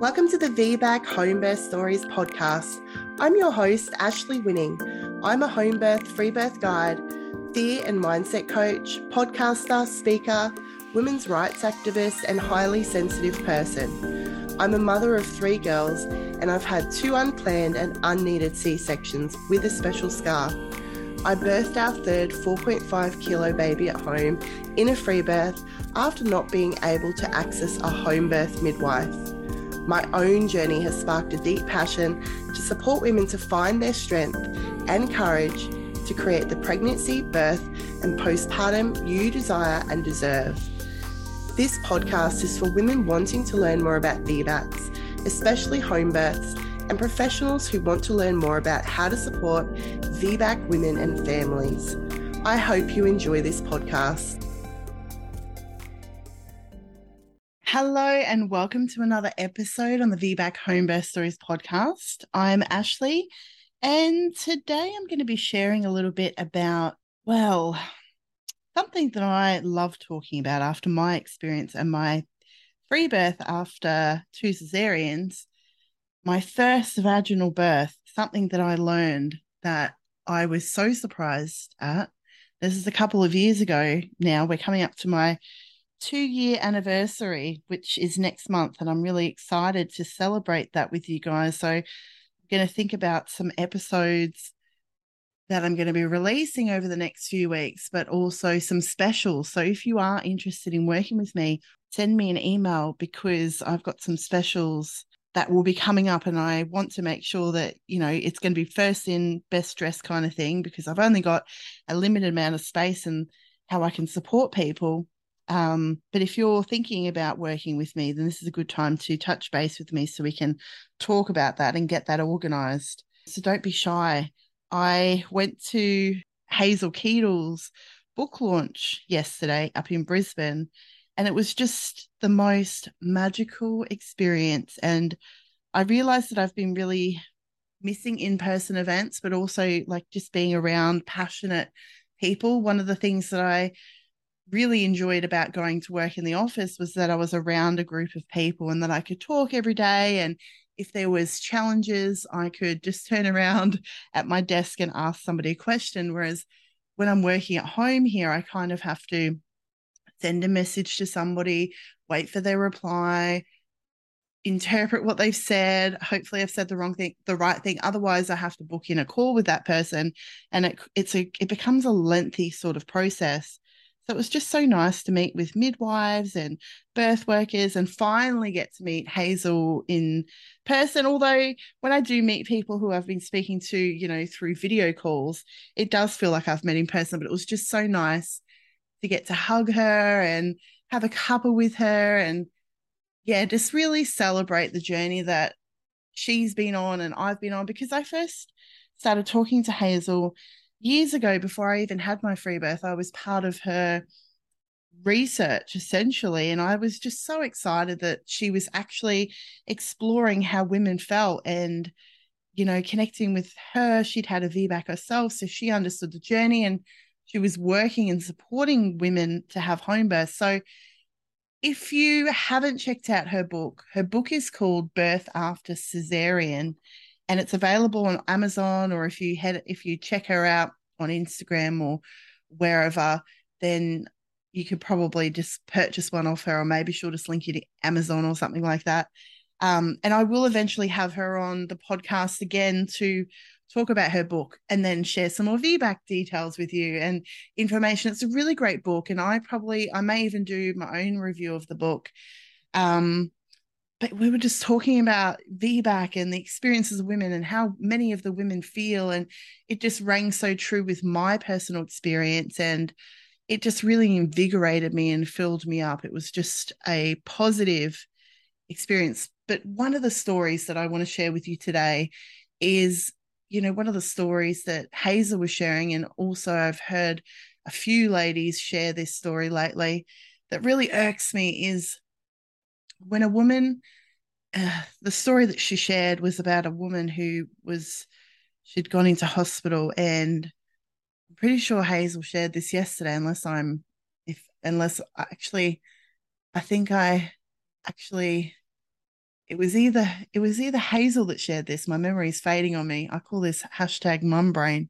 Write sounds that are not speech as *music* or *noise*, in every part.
Welcome to the VBAC Home Birth Stories podcast. I'm your host, Ashley Winning. I'm a home birth, free birth guide, fear and mindset coach, podcaster, speaker, women's rights activist, and highly sensitive person. I'm a mother of three girls, and I've had two unplanned and unneeded C sections with a special scar. I birthed our third 4.5 kilo baby at home in a free birth after not being able to access a home birth midwife. My own journey has sparked a deep passion to support women to find their strength and courage to create the pregnancy, birth, and postpartum you desire and deserve. This podcast is for women wanting to learn more about VBACs, especially home births, and professionals who want to learn more about how to support VBAC women and families. I hope you enjoy this podcast. Hello, and welcome to another episode on the VBAC Home Birth Stories podcast. I'm Ashley, and today I'm going to be sharing a little bit about, well, something that I love talking about after my experience and my free birth after two cesareans, my first vaginal birth, something that I learned that I was so surprised at. This is a couple of years ago now. We're coming up to my two year anniversary, which is next month. And I'm really excited to celebrate that with you guys. So I'm going to think about some episodes that I'm going to be releasing over the next few weeks, but also some specials. So if you are interested in working with me, send me an email because I've got some specials that will be coming up and I want to make sure that you know it's going to be first in best dress kind of thing because I've only got a limited amount of space and how I can support people um, but if you're thinking about working with me, then this is a good time to touch base with me so we can talk about that and get that organized. So don't be shy. I went to Hazel Keedle's book launch yesterday up in Brisbane, and it was just the most magical experience. And I realized that I've been really missing in person events, but also like just being around passionate people. One of the things that I really enjoyed about going to work in the office was that I was around a group of people and that I could talk every day. And if there was challenges I could just turn around *laughs* at my desk and ask somebody a question. Whereas when I'm working at home here I kind of have to send a message to somebody wait for their reply interpret what they've said. Hopefully i've said the wrong thing the right thing. Otherwise i have to book in a call with that person. And it it's a it becomes a lengthy sort of process so it was just so nice to meet with midwives and birth workers and finally get to meet Hazel in person. Although when I do meet people who I've been speaking to, you know, through video calls, it does feel like I've met in person, but it was just so nice to get to hug her and have a cuppa with her and yeah, just really celebrate the journey that she's been on and I've been on because I first started talking to Hazel years ago, before I even had my free birth, I was part of her research essentially. And I was just so excited that she was actually exploring how women felt and, you know, connecting with her. She'd had a VBAC herself, so she understood the journey and she was working and supporting women to have home birth. So, if you haven't checked out her book, her book is called Birth After Caesarean and it's available on Amazon or if you head if you check her out on Instagram or wherever, then you could probably just purchase one off her or maybe she'll just link you to Amazon or something like that. Um, and I will eventually have her on the podcast again to talk about her book and then share some more VBAC details with you and information. It's a really great book, and I probably I may even do my own review of the book. Um, but we were just talking about VBAC and the experiences of women and how many of the women feel. And it just rang so true with my personal experience. And it just really invigorated me and filled me up. It was just a positive experience. But one of the stories that I want to share with you today is, you know, one of the stories that Hazel was sharing. And also, I've heard a few ladies share this story lately that really irks me is when a woman uh, the story that she shared was about a woman who was she'd gone into hospital and I'm pretty sure Hazel shared this yesterday unless I'm if unless actually I think I actually it was either it was either Hazel that shared this. My memory is fading on me. I call this hashtag mum brain.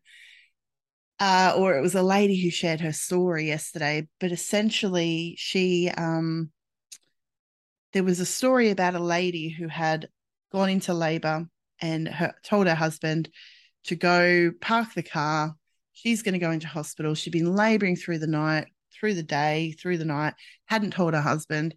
Uh, or it was a lady who shared her story yesterday. But essentially, she um, there was a story about a lady who had gone into labor and her, told her husband to go park the car. She's going to go into hospital. She'd been laboring through the night, through the day, through the night, hadn't told her husband.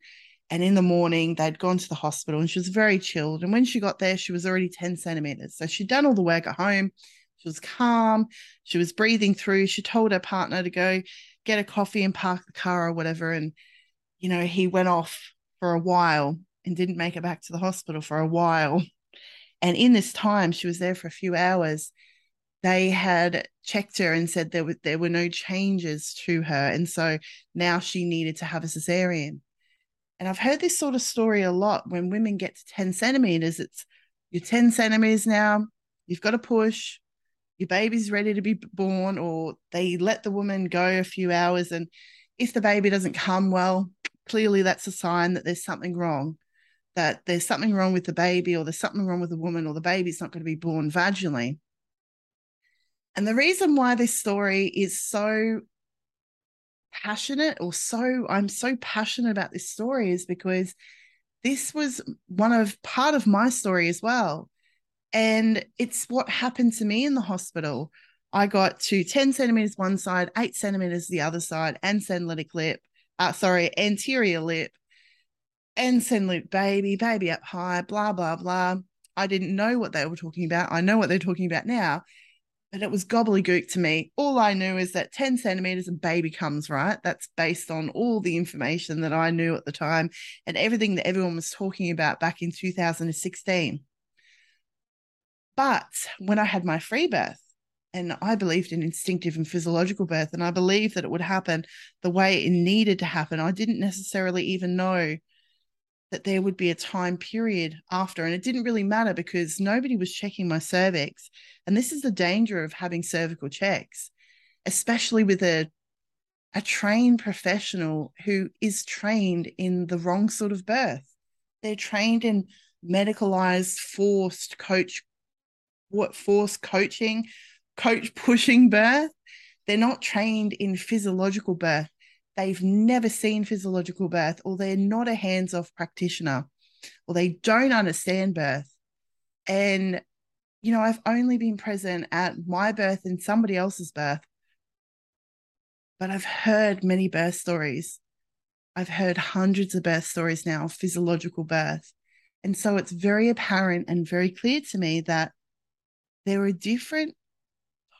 And in the morning, they'd gone to the hospital and she was very chilled. And when she got there, she was already 10 centimeters. So she'd done all the work at home. She was calm. She was breathing through. She told her partner to go get a coffee and park the car or whatever. And, you know, he went off for a while and didn't make it back to the hospital for a while. And in this time, she was there for a few hours. They had checked her and said there were there were no changes to her, and so now she needed to have a cesarean. And I've heard this sort of story a lot. When women get to ten centimeters, it's you're ten centimeters now. You've got to push. Your baby's ready to be born, or they let the woman go a few hours, and if the baby doesn't come well, clearly that's a sign that there's something wrong that there's something wrong with the baby or there's something wrong with the woman or the baby's not going to be born vaginally. And the reason why this story is so passionate or so I'm so passionate about this story is because this was one of part of my story as well. And it's what happened to me in the hospital. I got to 10 centimeters one side, eight centimeters the other side, and senolytic lip, uh, sorry, anterior lip ensign loop baby, baby up high, blah, blah, blah. I didn't know what they were talking about. I know what they're talking about now, but it was gobbledygook to me. All I knew is that 10 centimeters and baby comes, right? That's based on all the information that I knew at the time and everything that everyone was talking about back in 2016. But when I had my free birth, and I believed in instinctive and physiological birth, and I believed that it would happen the way it needed to happen. I didn't necessarily even know that there would be a time period after. And it didn't really matter because nobody was checking my cervix. And this is the danger of having cervical checks, especially with a a trained professional who is trained in the wrong sort of birth. They're trained in medicalized, forced coach, what forced coaching, coach pushing birth. They're not trained in physiological birth they've never seen physiological birth or they're not a hands off practitioner or they don't understand birth. And, you know, I've only been present at my birth and somebody else's birth, but I've heard many birth stories. I've heard hundreds of birth stories now of physiological birth. And so it's very apparent and very clear to me that there are different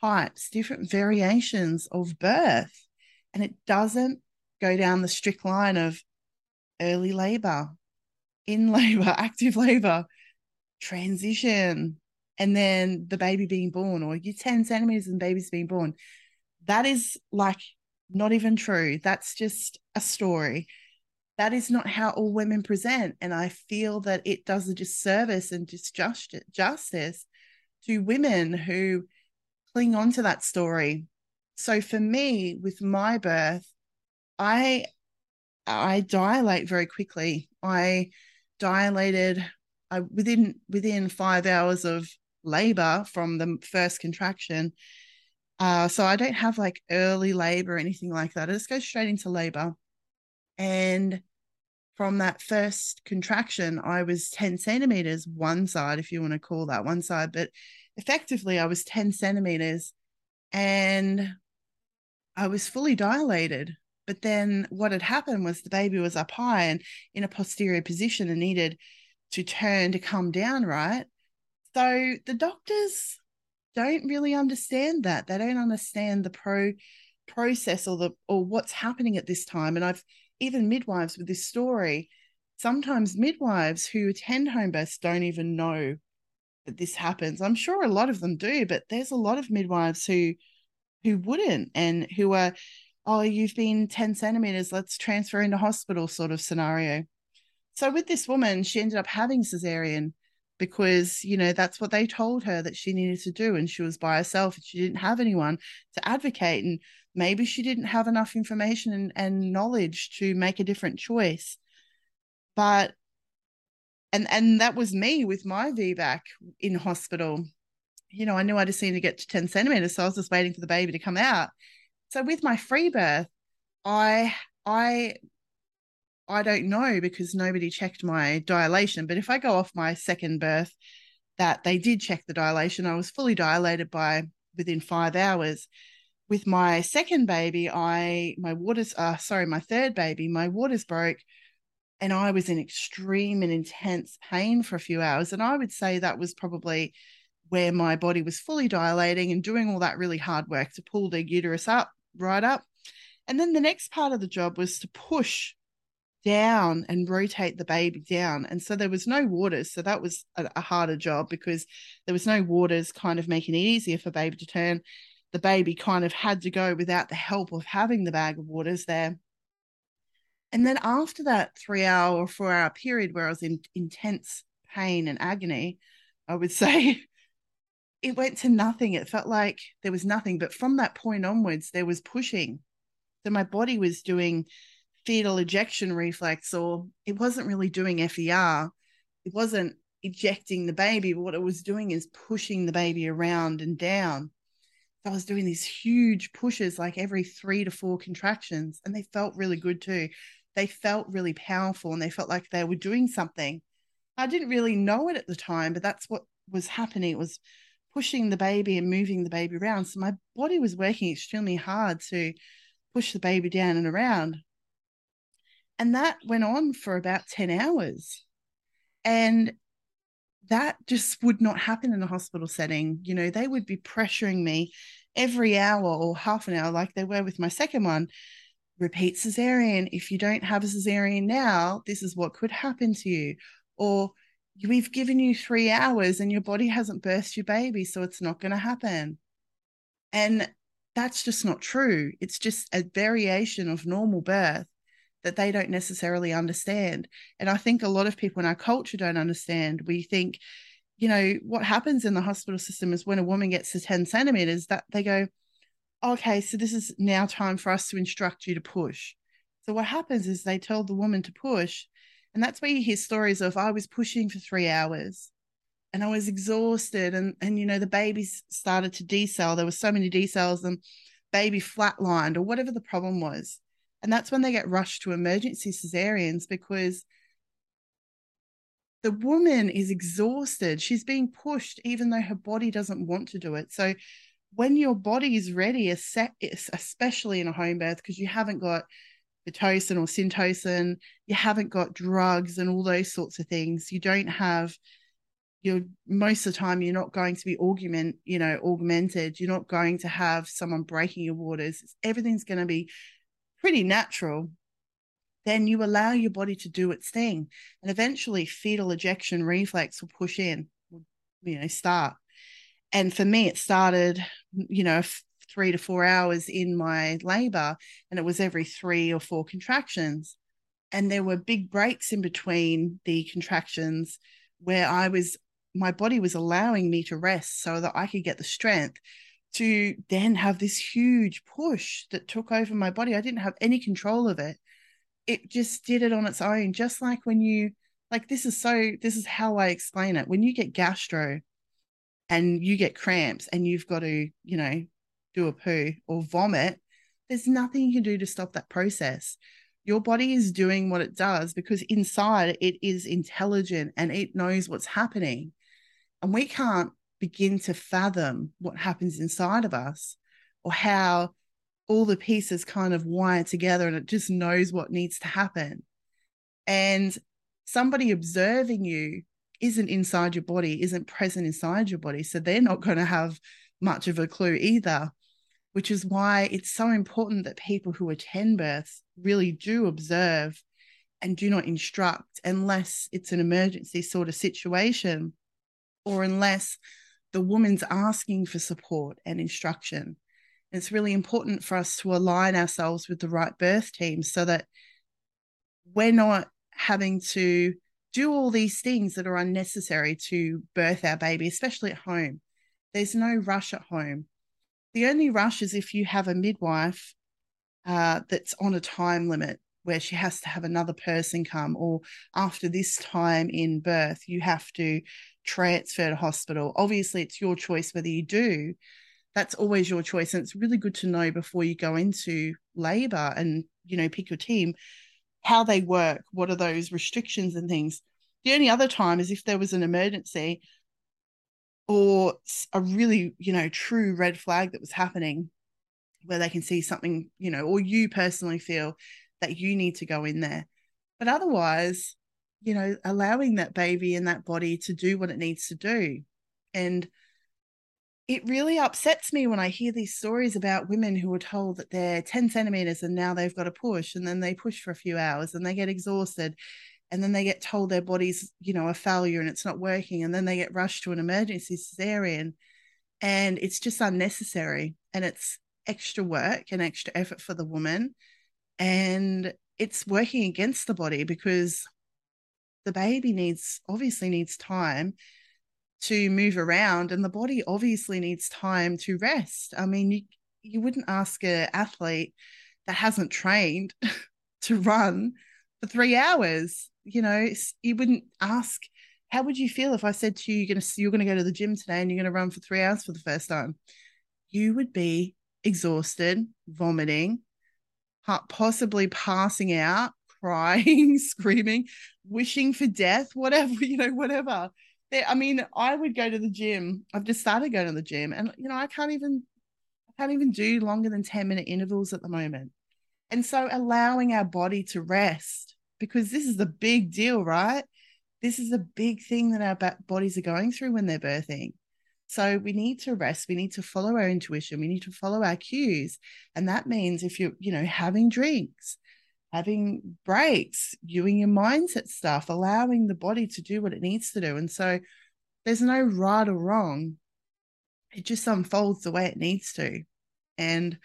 types, different variations of birth. And it doesn't go down the strict line of early labor, in *laughs* labor, active labor, transition, and then the baby being born, or you're 10 centimeters and baby's being born. That is like not even true. That's just a story. That is not how all women present. And I feel that it does a disservice and justice to women who cling on to that story. So for me, with my birth, I I dilate very quickly. I dilated I within within five hours of labor from the first contraction. Uh, so I don't have like early labor or anything like that. I just go straight into labor. And from that first contraction, I was 10 centimeters one side, if you want to call that one side, but effectively I was 10 centimeters and I was fully dilated. But then what had happened was the baby was up high and in a posterior position and needed to turn to come down, right? So the doctors don't really understand that. They don't understand the pro process or the or what's happening at this time. And I've even midwives with this story, sometimes midwives who attend home births don't even know that this happens. I'm sure a lot of them do, but there's a lot of midwives who who wouldn't and who are oh, you've been 10 centimeters, let's transfer into hospital sort of scenario. So with this woman, she ended up having cesarean because, you know, that's what they told her that she needed to do. And she was by herself and she didn't have anyone to advocate. And maybe she didn't have enough information and, and knowledge to make a different choice. But and and that was me with my VBAC in hospital. You know, I knew I just needed to get to 10 centimeters, so I was just waiting for the baby to come out. So with my free birth, I I I don't know because nobody checked my dilation. But if I go off my second birth, that they did check the dilation, I was fully dilated by within five hours. With my second baby, I my waters uh sorry, my third baby, my waters broke and I was in extreme and intense pain for a few hours. And I would say that was probably where my body was fully dilating and doing all that really hard work to pull the uterus up, right up. And then the next part of the job was to push down and rotate the baby down. And so there was no waters. So that was a, a, harder job because there was no waters kind of making it easier for baby to turn. The baby kind of had to go without the help of having the bag of waters there. And then after that three hour or four hour period where I was in intense pain and agony, I would *laughs* say it went to nothing. It felt like there was nothing. But from that point onwards, there was pushing. So my body was doing fetal ejection reflex, or it wasn't really doing FER. It wasn't ejecting the baby, what it was doing is pushing the baby around and down. I was doing these huge pushes, like every three to four contractions, and they felt really good too they felt really powerful and they felt like they were doing something. I didn't really know it at the time, but that's what was happening. It was pushing the baby and moving the baby around. So my body was working extremely hard to push the baby down and around. And that went on for about 10 hours. And that just would not happen in a hospital setting. You know, they would be pressuring me every hour or half an hour, like they were with my second one, repeat cesarean. If you don't have a cesarean now, this is what could happen to you. Or we've given you three hours and your body hasn't birthed your baby, so it's not going to happen. And that's just not true. It's just a variation of normal birth that they don't necessarily understand. And I think a lot of people in our culture don't understand. We think, you know, what happens in the hospital system is when a woman gets to 10 centimeters, that they go, okay, so this is now time for us to instruct you to push. So what happens is they tell the woman to push. And that's where you hear stories of I was pushing for three hours and I was exhausted and and you know the babies started to decel. There were so many decels and baby flatlined or whatever the problem was. And that's when they get rushed to emergency cesareans because the woman is exhausted. She's being pushed even though her body doesn't want to do it. So when your body is ready, especially in a home birth, because you haven't got pitocin or syntocin, you haven't got drugs and all those sorts of things. You don't have you're most of the time you're not going to be augment, you know, augmented. You're not going to have someone breaking your waters. Everything's going to be pretty natural. Then you allow your body to do its thing, and eventually fetal ejection reflex will push in, you know, start. And for me it started you know three to four hours in my labor and it was every three or four contractions. And there were big breaks in between the contractions where i was my body was allowing me to rest so that i could get the strength to then have this huge push that took over my body i didn't have any control of it it just did it on its own just like when you like this is so this is how i explain it when you get gastro and you get cramps and you've got to, you know, do a poo or vomit, there's nothing you can do to stop that process. Your body is doing what it does because inside it is intelligent and it knows what's happening. And we can't begin to fathom what happens inside of us or how all the pieces kind of wire together and it just knows what needs to happen. And somebody observing you isn't inside your body, isn't present inside your body. So they're not going to have much of a clue either, which is why it's so important that people who attend births really do observe and do not instruct unless it's an emergency sort of situation or unless the woman's asking for support and instruction. It's really important for us to align ourselves with the right birth team so that we're not having to do all these things that are unnecessary to birth our baby, especially at home. There's no rush at home. The only rush is if you have a midwife uh, that's on a time limit. Where she has to have another person come, or after this time in birth, you have to transfer to hospital. Obviously, it's your choice whether you do. That's always your choice. And it's really good to know before you go into labor and, you know, pick your team how they work, what are those restrictions and things. The only other time is if there was an emergency or a really, you know, true red flag that was happening where they can see something, you know, or you personally feel that you need to go in there. But otherwise, you know, allowing that baby and that body to do what it needs to do. And it really upsets me when I hear these stories about women who are told that they're 10 centimeters and now they've got to push, and then they push for a few hours and they get exhausted. And then they get told their body's, you know, a failure and it's not working. And then they get rushed to an emergency cesarean. And it's just unnecessary. And it's extra work and extra effort for the woman and it's working against the body because the baby needs obviously needs time to move around and the body obviously needs time to rest. I mean you you wouldn't ask an athlete that hasn't trained *laughs* to run for 3 hours you know you wouldn't ask how would you feel if i said to you you're going to you're going to go to the gym today and you're going to run for 3 hours for the first time? You would be exhausted vomiting possibly passing out, *laughs* crying, *laughs* screaming, wishing for death, whatever, *laughs* you know, whatever. I mean, I would go to the gym. I've just started going to the gym and you know, I can't even I can't even do longer than 10 minute intervals at the moment. And so allowing our body to rest because this is a big deal, right? This is a big thing that our bodies are going through when they're birthing. So we need to rest. We need to follow our intuition. We need to follow our cues. And that means if you're, you know, having drinks, having breaks, doing your mindset stuff, allowing the body to do what it needs to do. And so there's no right or wrong. It just unfolds the way it needs to. And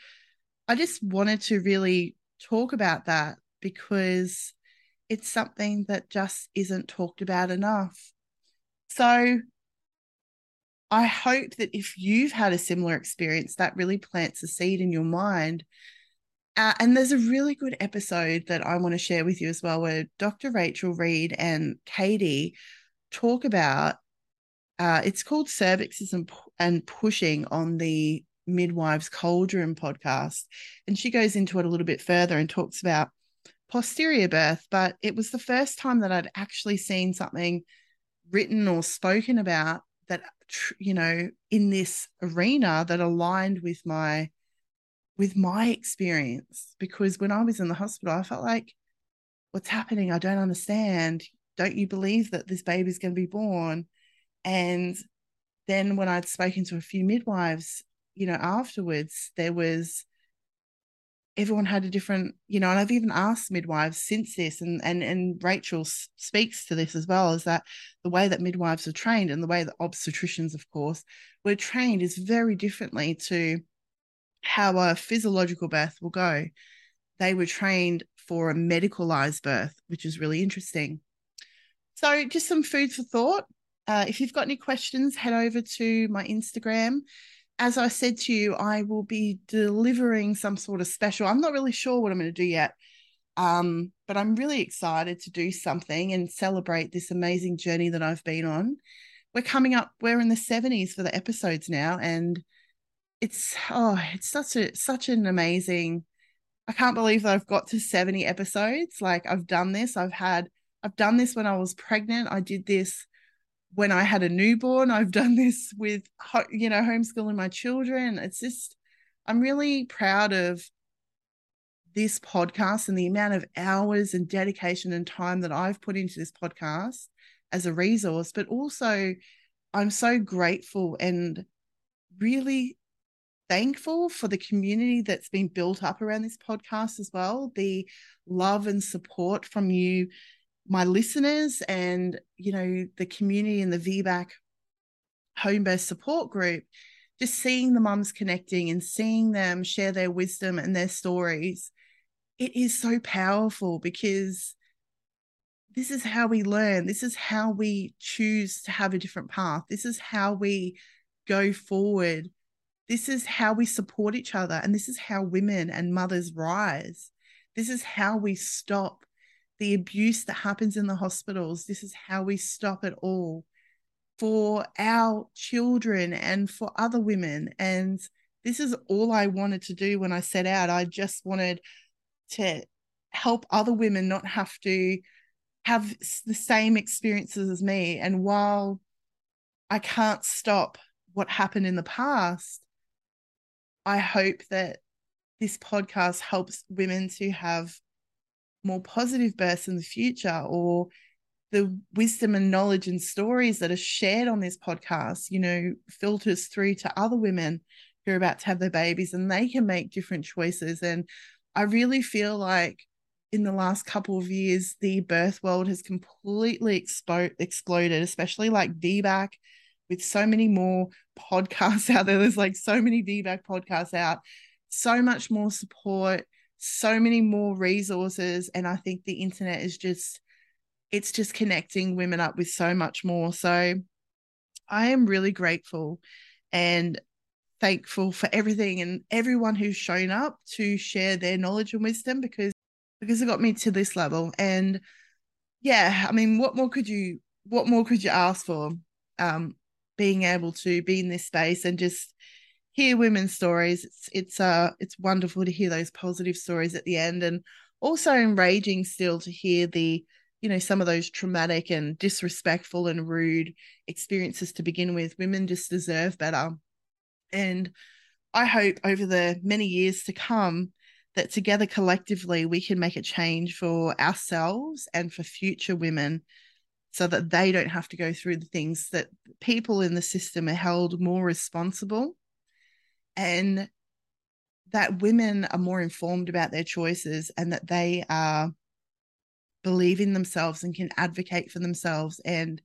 I just wanted to really talk about that because it's something that just isn't talked about enough. So I hope that if you've had a similar experience, that really plants a seed in your mind. Uh, and there's a really good episode that I want to share with you as well, where Dr. Rachel Reed and Katie talk about. Uh, it's called cervixes and, and pushing on the midwives cauldron podcast, and she goes into it a little bit further and talks about posterior birth. But it was the first time that I'd actually seen something written or spoken about that you know in this arena that aligned with my with my experience. Because when i was in the hospital i felt like what's happening? I don't understand. Don't you believe that this baby's going to be born? And then when i'd spoken to a few midwives you know afterwards there was everyone had a different you know and i've even asked midwives since this and and and rachel speaks to this as well is that the way that midwives are trained and the way that obstetricians of course were trained is very differently to how a physiological birth will go. They were trained for a medicalized birth which is really interesting. So just some food for thought. Uh, if you've got any questions head over to my instagram as I said to you, I will be delivering some sort of special. I'm not really sure what I'm going to do yet, um, but I'm really excited to do something and celebrate this amazing journey that I've been on. We're coming up. We're in the 70s for the episodes now, and it's oh, it's such a such an amazing. I can't believe that I've got to 70 episodes. Like I've done this. I've had. I've done this when I was pregnant. I did this when I had a newborn. I've done this with, you know, homeschooling my children. It's just, I'm really proud of this podcast and the amount of hours and dedication and time that I've put into this podcast as a resource, but also I'm so grateful and really thankful for the community that's been built up around this podcast as well. The love and support from you my listeners and you know the community and the VBAC home birth support group, just seeing the mums connecting and seeing them share their wisdom and their stories, it is so powerful because this is how we learn. This is how we choose to have a different path. This is how we go forward. This is how we support each other. And this is how women and mothers rise This is how we stop the abuse that happens in the hospitals. This is how we stop it all for our children and for other women. And this is all I wanted to do when I set out. I just wanted to help other women not have to have the same experiences as me. And while I can't stop what happened in the past, I hope that this podcast helps women to have more positive births in the future or the wisdom and knowledge and stories that are shared on this podcast, you know, filters through to other women who are about to have their babies and they can make different choices. And I really feel like in the last couple of years, the birth world has completely expo- exploded, especially like VBAC with so many more podcasts *laughs* out there. There's like so many VBAC podcasts out, so much more support, so many more resources. And I think the internet is just, it's just connecting women up with so much more. So I am really grateful and thankful for everything and everyone who's shown up to share their knowledge and wisdom because because it got me to this level and yeah i mean what more could you what more could you ask for um being able to be in this space and just hear women's stories. It's it's uh it's wonderful to hear those positive stories at the end and also enraging still to hear the you know some of those traumatic and disrespectful and rude experiences to begin with. Women just deserve better. And i hope over the many years to come that together collectively we can make a change for ourselves and for future women so that they don't have to go through the things that people in the system are held more responsible and that women are more informed about their choices and that they are believe in themselves and can advocate for themselves and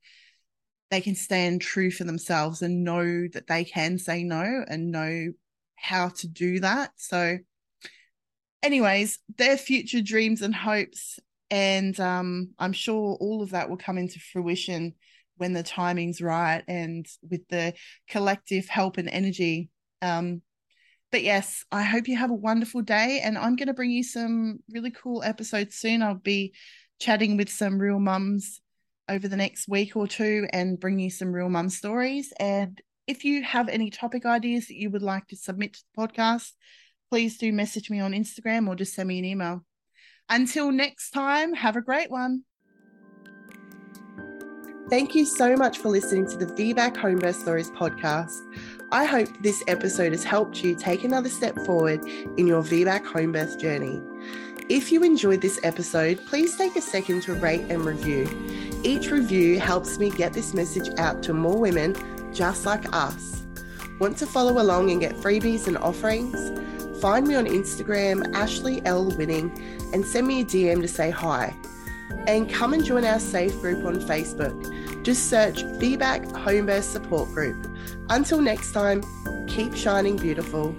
they can stand true for themselves and know that they can say no and know how to do that so anyways their future dreams and hopes and um, I'm sure all of that will come into fruition when the timing's right and with the collective help and energy. Um, but yes, I hope you have a wonderful day. And I'm going to bring you some really cool episodes soon. I'll be chatting with some real mums over the next week or two and bring you some real mum stories. And if you have any topic ideas that you would like to submit to the podcast, please do message me on Instagram or just send me an email. Until next time, have a great one. Thank you so much for listening to the VBAC Homebirth Stories podcast. I hope this episode has helped you take another step forward in your VBAC homebirth journey. If you enjoyed this episode, please take a second to rate and review. Each review helps me get this message out to more women just like us. Want to follow along and get freebies and offerings? Find me on Instagram, Ashley L. Winning, and send me a DM to say hi. And come and join our safe group on Facebook. Just search VBAC Homebirth Support Group. Until next time, keep shining beautiful.